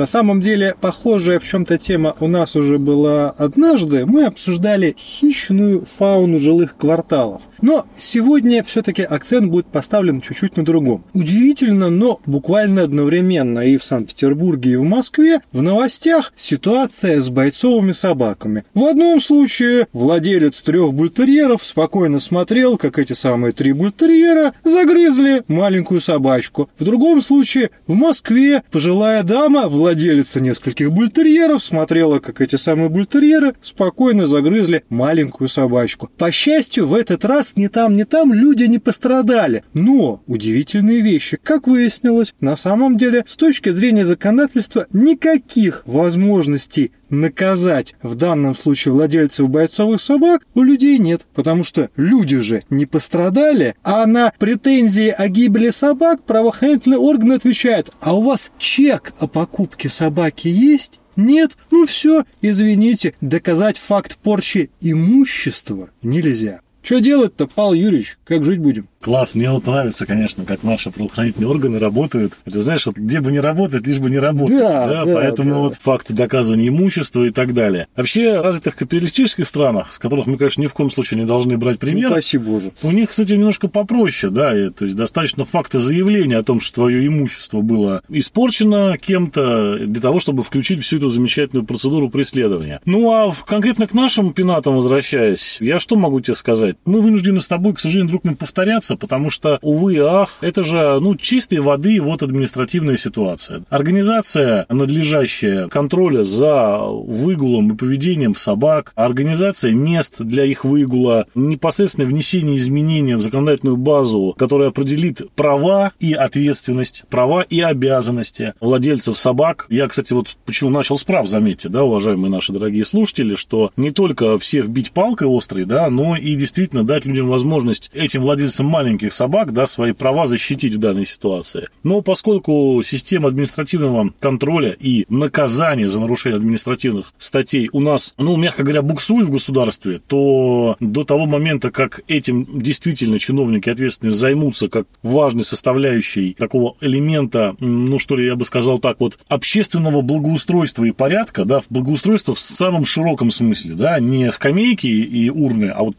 На самом деле, похожая в чем-то тема у нас уже была однажды. Мы обсуждали хищную фауну жилых кварталов. Но сегодня все-таки акцент будет поставлен чуть-чуть на другом. Удивительно, но буквально одновременно и в Санкт-Петербурге, и в Москве в новостях ситуация с бойцовыми собаками. В одном случае владелец трех бультерьеров спокойно смотрел, как эти самые три бультерьера загрызли маленькую собачку. В другом случае в Москве пожилая дама, владелица нескольких бультерьеров, смотрела, как эти самые бультерьеры спокойно загрызли маленькую собачку. По счастью, в этот раз ни там, ни там люди не пострадали. Но удивительные вещи, как выяснилось, на самом деле, с точки зрения законодательства, никаких возможностей наказать в данном случае владельцев бойцовых собак у людей нет, потому что люди же не пострадали, а на претензии о гибели собак правоохранительные органы отвечают, а у вас чек о покупке собаки есть? Нет? Ну все, извините, доказать факт порчи имущества нельзя. Что делать-то, Павел Юрьевич? Как жить будем? Класс, мне вот нравится, конечно, как наши правоохранительные органы работают. Это знаешь, вот где бы не работать, лишь бы не работать. Да, да, да поэтому да. вот факты доказывания имущества и так далее. Вообще, в развитых капиталистических странах, с которых мы, конечно, ни в коем случае не должны брать пример. Упаси Боже. У них, кстати, немножко попроще, да, и, то есть достаточно факта заявления о том, что твое имущество было испорчено кем-то для того, чтобы включить всю эту замечательную процедуру преследования. Ну, а конкретно к нашим пенатам возвращаясь, я что могу тебе сказать? Мы вынуждены с тобой, к сожалению, друг на повторяться, потому что, увы и ах, это же, ну, чистой воды вот административная ситуация. Организация, надлежащая контроля за выгулом и поведением собак, организация мест для их выгула, непосредственно внесение изменений в законодательную базу, которая определит права и ответственность, права и обязанности владельцев собак. Я, кстати, вот почему начал с прав, заметьте, да, уважаемые наши дорогие слушатели, что не только всех бить палкой острой, да, но и действительно дать людям возможность этим владельцам маленьких собак, да, свои права защитить в данной ситуации. Но поскольку система административного контроля и наказания за нарушение административных статей у нас, ну, мягко говоря, буксует в государстве, то до того момента, как этим действительно чиновники ответственные займутся как важной составляющей такого элемента, ну, что ли, я бы сказал так, вот, общественного благоустройства и порядка, да, благоустройства в самом широком смысле, да, не скамейки и урны, а вот...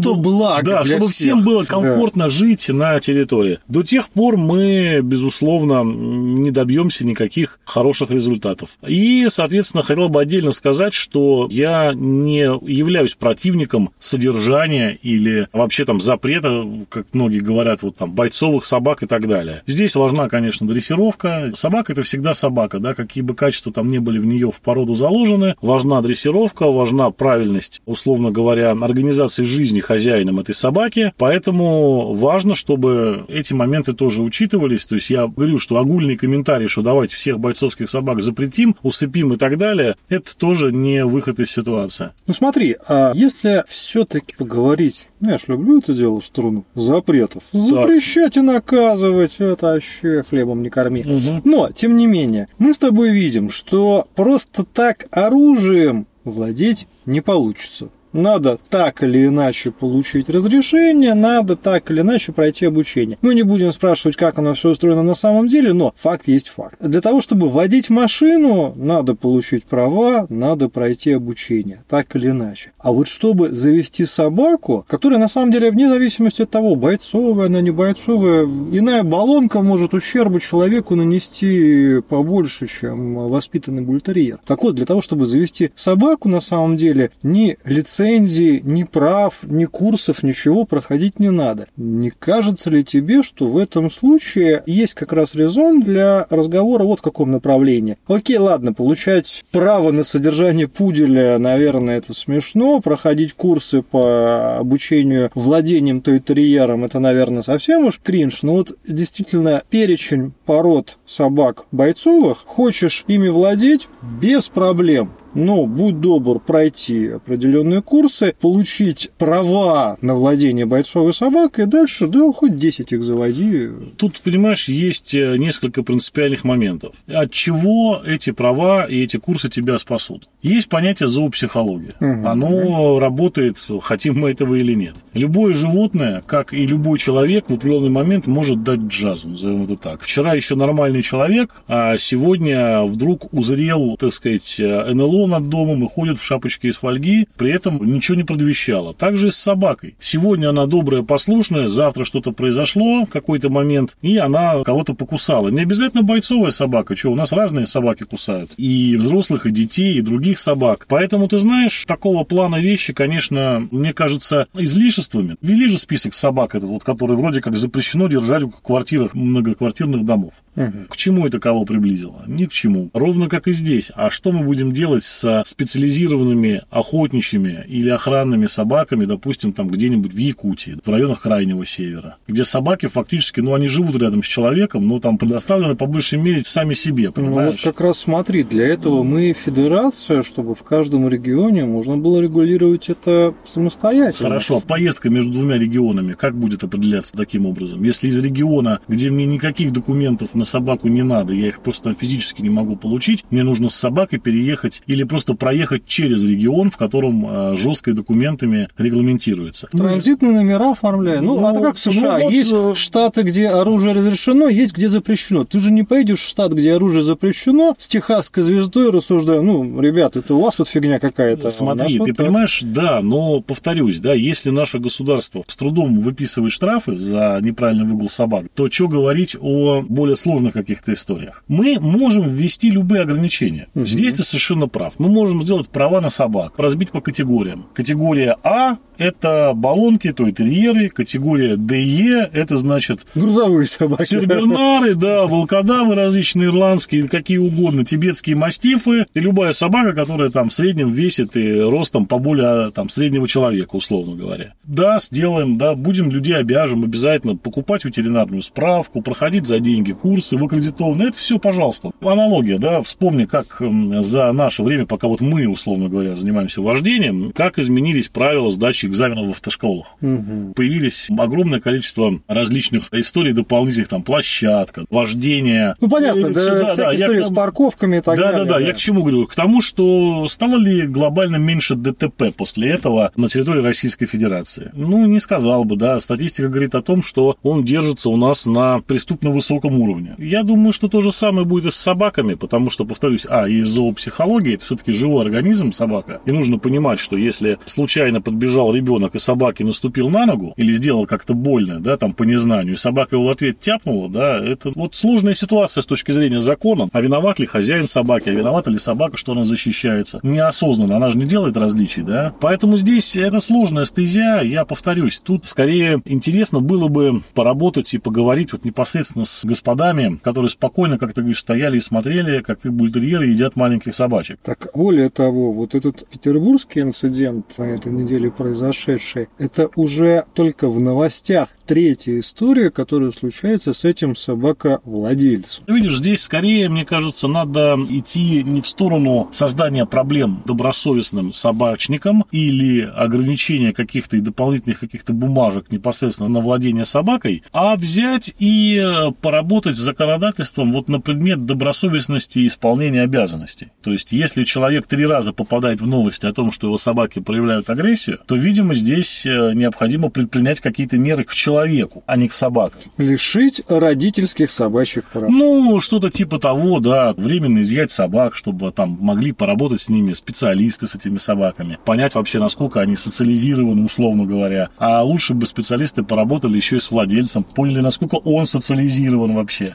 Устройство было, Да, чтобы всех. всем было комфортно комфортно жить на территории. До тех пор мы, безусловно, не добьемся никаких хороших результатов. И, соответственно, хотел бы отдельно сказать, что я не являюсь противником содержания или вообще там запрета, как многие говорят, вот там бойцовых собак и так далее. Здесь важна, конечно, дрессировка. Собака это всегда собака, да, какие бы качества там не были в нее в породу заложены. Важна дрессировка, важна правильность, условно говоря, организации жизни хозяином этой собаки. Поэтому важно, чтобы эти моменты тоже учитывались. То есть я говорю, что огульный комментарий, что давайте всех бойцовских собак запретим, усыпим и так далее, это тоже не выход из ситуации. Ну смотри, а если все-таки поговорить, ну, я ж люблю это дело в сторону запретов, запрещать и наказывать, это вообще хлебом не корми. Угу. Но, тем не менее, мы с тобой видим, что просто так оружием владеть не получится надо так или иначе получить разрешение, надо так или иначе пройти обучение. Мы не будем спрашивать, как оно все устроено на самом деле, но факт есть факт. Для того, чтобы водить машину, надо получить права, надо пройти обучение, так или иначе. А вот чтобы завести собаку, которая на самом деле вне зависимости от того, бойцовая она, не бойцовая, иная баллонка может ущербу человеку нанести побольше, чем воспитанный бультерьер. Так вот, для того, чтобы завести собаку, на самом деле, ни лицензия лицензии, ни прав, ни курсов, ничего проходить не надо. Не кажется ли тебе, что в этом случае есть как раз резон для разговора вот в каком направлении? Окей, ладно, получать право на содержание пуделя, наверное, это смешно, проходить курсы по обучению владением той-терьером, это, наверное, совсем уж кринж, но вот действительно перечень пород собак бойцовых, хочешь ими владеть? Без проблем но будь добр пройти определенные курсы, получить права на владение бойцовой собакой, и дальше, да, хоть 10 их заводи. Тут, понимаешь, есть э, несколько принципиальных моментов. От чего эти права и эти курсы тебя спасут? Есть понятие зоопсихология. Угу. Оно работает, хотим мы этого или нет. Любое животное, как и любой человек, в определенный момент может дать джазу, назовем это так. Вчера еще нормальный человек, а сегодня вдруг узрел, так сказать, НЛО над домом и ходит в шапочке из фольги, при этом ничего не предвещало. Также и с собакой. Сегодня она добрая, послушная, завтра что-то произошло, какой-то момент, и она кого-то покусала. Не обязательно бойцовая собака, что, у нас разные собаки кусают. И взрослых, и детей, и других собак. Поэтому, ты знаешь, такого плана вещи, конечно, мне кажется, излишествами. Ввели же список собак этот, вот, который вроде как запрещено держать в квартирах многоквартирных домов. Угу. К чему это кого приблизило? Ни к чему. Ровно как и здесь. А что мы будем делать с специализированными охотничьими или охранными собаками, допустим, там где-нибудь в Якутии, в районах Крайнего Севера, где собаки фактически, ну, они живут рядом с человеком, но там предоставлены по большей мере сами себе, понимаешь? Ну, вот как раз смотри, для этого мы федерация, чтобы в каждом регионе можно было регулировать это самостоятельно. Хорошо, поездка между двумя регионами, как будет определяться таким образом? Если из региона, где мне никаких документов на собаку не надо, я их просто физически не могу получить, мне нужно с собакой переехать или просто проехать через регион, в котором э, жестко документами регламентируется. Транзитные номера оформляю. Ну, ну а как в США? Ну, вот... Есть э, штаты, где оружие разрешено, есть где запрещено. Ты же не поедешь в штат, где оружие запрещено, с техасской звездой рассуждаю, ну, ребят, это у вас тут фигня какая-то. Смотри, ты вот понимаешь, да, но повторюсь, да, если наше государство с трудом выписывает штрафы за неправильный выгул собак, то что говорить о более сложном сложных каких-то историях. Мы можем ввести любые ограничения. Угу. Здесь ты совершенно прав. Мы можем сделать права на собак, разбить по категориям. Категория А это баллонки, то и терьеры. Категория ДЕ это значит... Грузовые собаки. Сербернары, да, волкодавы различные, ирландские, какие угодно, тибетские мастифы. И любая собака, которая там в среднем весит и ростом поболее там, среднего человека, условно говоря. Да, сделаем, да, будем людей обяжем обязательно покупать ветеринарную справку, проходить за деньги курсы, в аккредитованные. Это все, пожалуйста. Аналогия, да, вспомни, как за наше время, пока вот мы, условно говоря, занимаемся вождением, как изменились правила сдачи экзаменов в автошколах. Угу. Появились огромное количество различных историй дополнительных, там, площадка, вождение. Ну, понятно, да, все, да, да, истории я, с парковками и так да, далее. Да, да, да, я к чему говорю? К тому, что стало ли глобально меньше ДТП после этого на территории Российской Федерации? Ну, не сказал бы, да. Статистика говорит о том, что он держится у нас на преступно высоком уровне. Я думаю, что то же самое будет и с собаками, потому что, повторюсь, а, из зоопсихологии это все-таки живой организм собака, и нужно понимать, что если случайно подбежал ребенок и собаке наступил на ногу или сделал как-то больно, да, там по незнанию, и собака его в ответ тяпнула, да, это вот сложная ситуация с точки зрения закона. А виноват ли хозяин собаки, а виновата ли собака, что она защищается? Неосознанно, она же не делает различий, да. Поэтому здесь это сложная стезя, я повторюсь, тут скорее интересно было бы поработать и поговорить вот непосредственно с господами, которые спокойно, как ты говоришь, стояли и смотрели, как их бультерьеры едят маленьких собачек. Так, более того, вот этот петербургский инцидент на этой неделе произошедшее. Это уже только в новостях третья история, которая случается с этим собаковладельцем. Видишь, здесь скорее, мне кажется, надо идти не в сторону создания проблем добросовестным собачникам или ограничения каких-то и дополнительных каких-то бумажек непосредственно на владение собакой, а взять и поработать с законодательством вот на предмет добросовестности и исполнения обязанностей. То есть, если человек три раза попадает в новости о том, что его собаки проявляют агрессию, то, видимо, здесь э, необходимо предпринять какие-то меры к человеку, человеку, а не к собакам. Лишить родительских собачьих прав. Ну, что-то типа того, да. Временно изъять собак, чтобы там могли поработать с ними специалисты с этими собаками. Понять вообще, насколько они социализированы, условно говоря. А лучше бы специалисты поработали еще и с владельцем, поняли, насколько он социализирован вообще.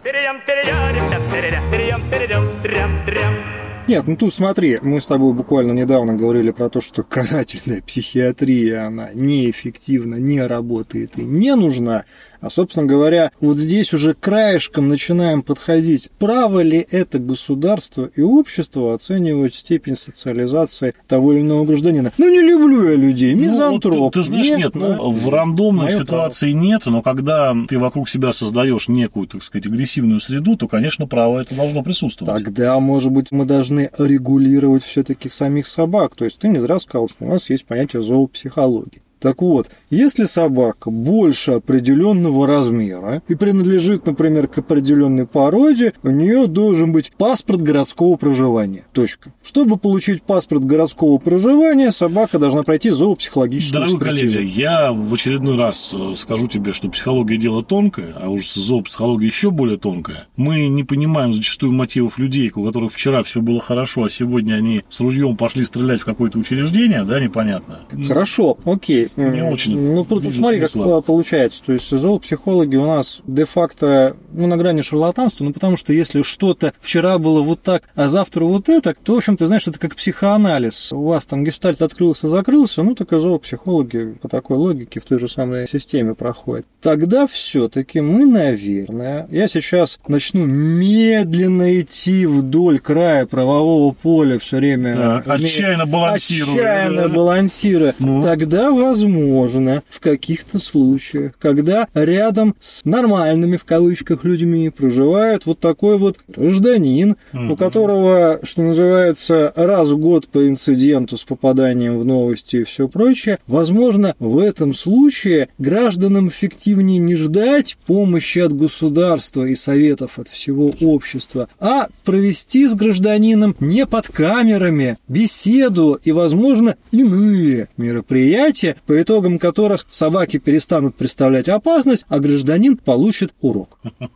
Нет, ну тут смотри, мы с тобой буквально недавно говорили про то, что карательная психиатрия, она неэффективна, не работает и не нужна. А, собственно говоря, вот здесь уже краешком начинаем подходить. Право ли это государство и общество оценивать степень социализации того или иного гражданина? Ну, не люблю я людей, мизантроп. Ну, вот, ты, ты знаешь, нет, нет ну, в рандомной ситуации право. нет, но когда ты вокруг себя создаешь некую, так сказать, агрессивную среду, то, конечно, право это должно присутствовать. Тогда, может быть, мы должны регулировать все-таки самих собак. То есть ты не зря сказал, что у нас есть понятие зоопсихологии. Так вот, если собака больше определенного размера и принадлежит, например, к определенной породе, у нее должен быть паспорт городского проживания. Точка. Чтобы получить паспорт городского проживания, собака должна пройти зоопсихологическую Дорогой коллега, я в очередной раз э, скажу тебе, что психология дело тонкое, а уж зоопсихология еще более тонкая. Мы не понимаем зачастую мотивов людей, у которых вчера все было хорошо, а сегодня они с ружьем пошли стрелять в какое-то учреждение, да, непонятно. Хорошо, окей не очень. Ну, тут смотри, смысла. как получается. То есть зоопсихологи у нас де-факто ну, на грани шарлатанства, ну, потому что если что-то вчера было вот так, а завтра вот это, то, в общем, ты знаешь, это как психоанализ. У вас там гештальт открылся, закрылся, ну, так и зоопсихологи по такой логике в той же самой системе проходят. Тогда все-таки мы, наверное, я сейчас начну медленно идти вдоль края правового поля все время. Да, отчаянно балансируя. Отчаянно балансируя. Ну. Тогда, возможно в каких-то случаях, когда рядом с нормальными, в кавычках, людьми проживает вот такой вот гражданин, угу. у которого, что называется, раз в год по инциденту с попаданием в новости и все прочее, возможно, в этом случае гражданам эффективнее не ждать помощи от государства и советов от всего общества, а провести с гражданином не под камерами беседу и, возможно, иные мероприятия, по итогам которых собаки перестанут представлять опасность, а гражданин получит урок.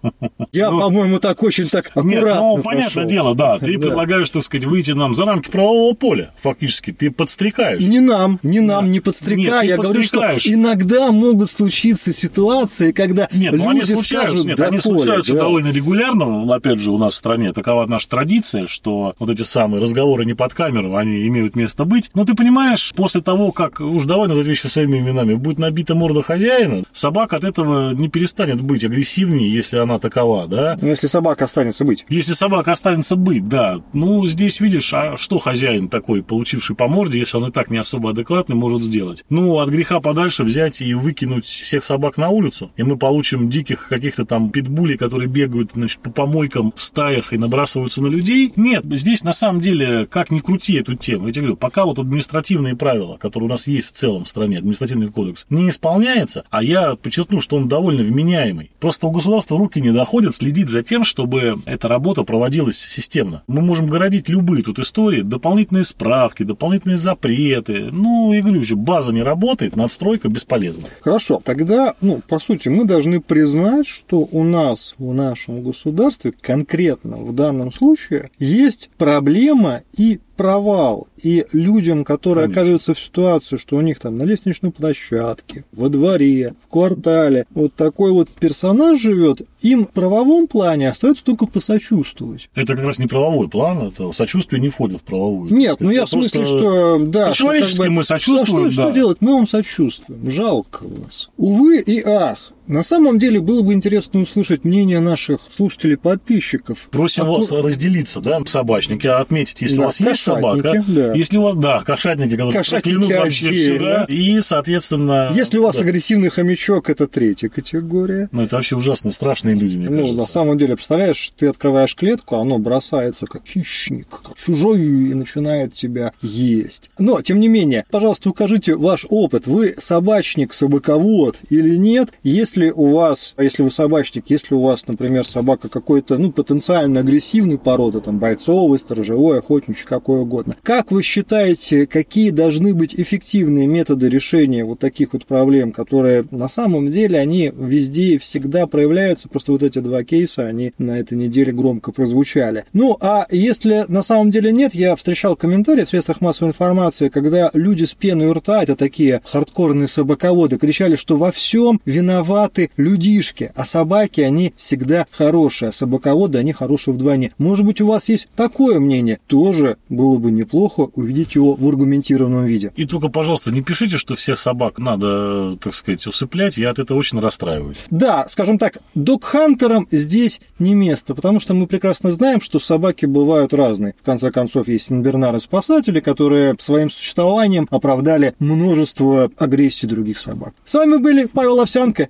Я, ну, по-моему, так очень так аккуратно Нет, ну, понятное дело, да. Ты предлагаешь, так сказать, выйти нам за рамки правового поля, фактически. Ты подстрекаешь. Не нам, не нам, не подстрекай. Я говорю, что иногда могут случиться ситуации, когда Нет, ну они случаются, нет, они случаются довольно регулярно. Опять же, у нас в стране такова наша традиция, что вот эти самые разговоры не под камеру, они имеют место быть. Но ты понимаешь, после того, как уж давай назовем вещи своими именами, будет набита морда хозяина, собака от этого не перестанет быть агрессивнее, если она такова, да? Ну, если собака останется быть. Если собака останется быть, да. Ну, здесь, видишь, а что хозяин такой, получивший по морде, если он и так не особо адекватный, может сделать? Ну, от греха подальше взять и выкинуть всех собак на улицу, и мы получим диких каких-то там питбулей, которые бегают, значит, по помойкам в стаях и набрасываются на людей. Нет, здесь на самом деле, как ни крути эту тему, я тебе говорю, пока вот административные правила, которые у нас есть в целом в стране, административный кодекс, не исполняется, а я подчеркну, что он довольно вменяемый. Просто у государства руки не доходят следить за тем, чтобы эта работа проводилась системно. Мы можем городить любые тут истории, дополнительные справки, дополнительные запреты. Ну, я говорю же, база не работает, надстройка бесполезна. Хорошо, тогда, ну, по сути, мы должны признать, что у нас в нашем государстве конкретно в данном случае есть проблема и провал. И людям, которые Конечно. оказываются в ситуации, что у них там на лестничной площадке, во дворе, в квартале, вот такой вот персонаж живет, им в правовом плане остается только посочувствовать. Это как раз не правовой план, это сочувствие не входит в правовую. Нет, ну я в смысле, что да. По-человечески как бы, мы сочувствуем, что, да. что делать? Мы вам сочувствуем. Жалко вас. Увы и ах. На самом деле было бы интересно услышать мнение наших слушателей-подписчиков. Просим Аккур... вас разделиться, да, собачники, отметить, если да, у вас есть собака, да. если у вас, да, кошатники, которые кошатники вообще все, да, и, соответственно... Если у вас да. агрессивный хомячок, это третья категория. Ну, это вообще ужасно страшные люди, мне ну, кажется. на самом деле, представляешь, ты открываешь клетку, оно бросается как хищник, как чужой, и начинает тебя есть. Но, тем не менее, пожалуйста, укажите ваш опыт. Вы собачник, собаковод или нет? Если если у вас, если вы собачник, если у вас, например, собака какой-то, ну, потенциально агрессивной породы, там, бойцовый, сторожевой, охотничий, какой угодно, как вы считаете, какие должны быть эффективные методы решения вот таких вот проблем, которые на самом деле, они везде и всегда проявляются, просто вот эти два кейса, они на этой неделе громко прозвучали. Ну, а если на самом деле нет, я встречал комментарии в средствах массовой информации, когда люди с пеной у рта, это такие хардкорные собаководы, кричали, что во всем виноват солдаты – людишки, а собаки, они всегда хорошие, а собаководы, они хорошие вдвойне. Может быть, у вас есть такое мнение? Тоже было бы неплохо увидеть его в аргументированном виде. И только, пожалуйста, не пишите, что всех собак надо, так сказать, усыплять, я от этого очень расстраиваюсь. Да, скажем так, док-хантерам здесь не место, потому что мы прекрасно знаем, что собаки бывают разные. В конце концов, есть инбернары-спасатели, которые своим существованием оправдали множество агрессий других собак. С вами были Павел Овсянко,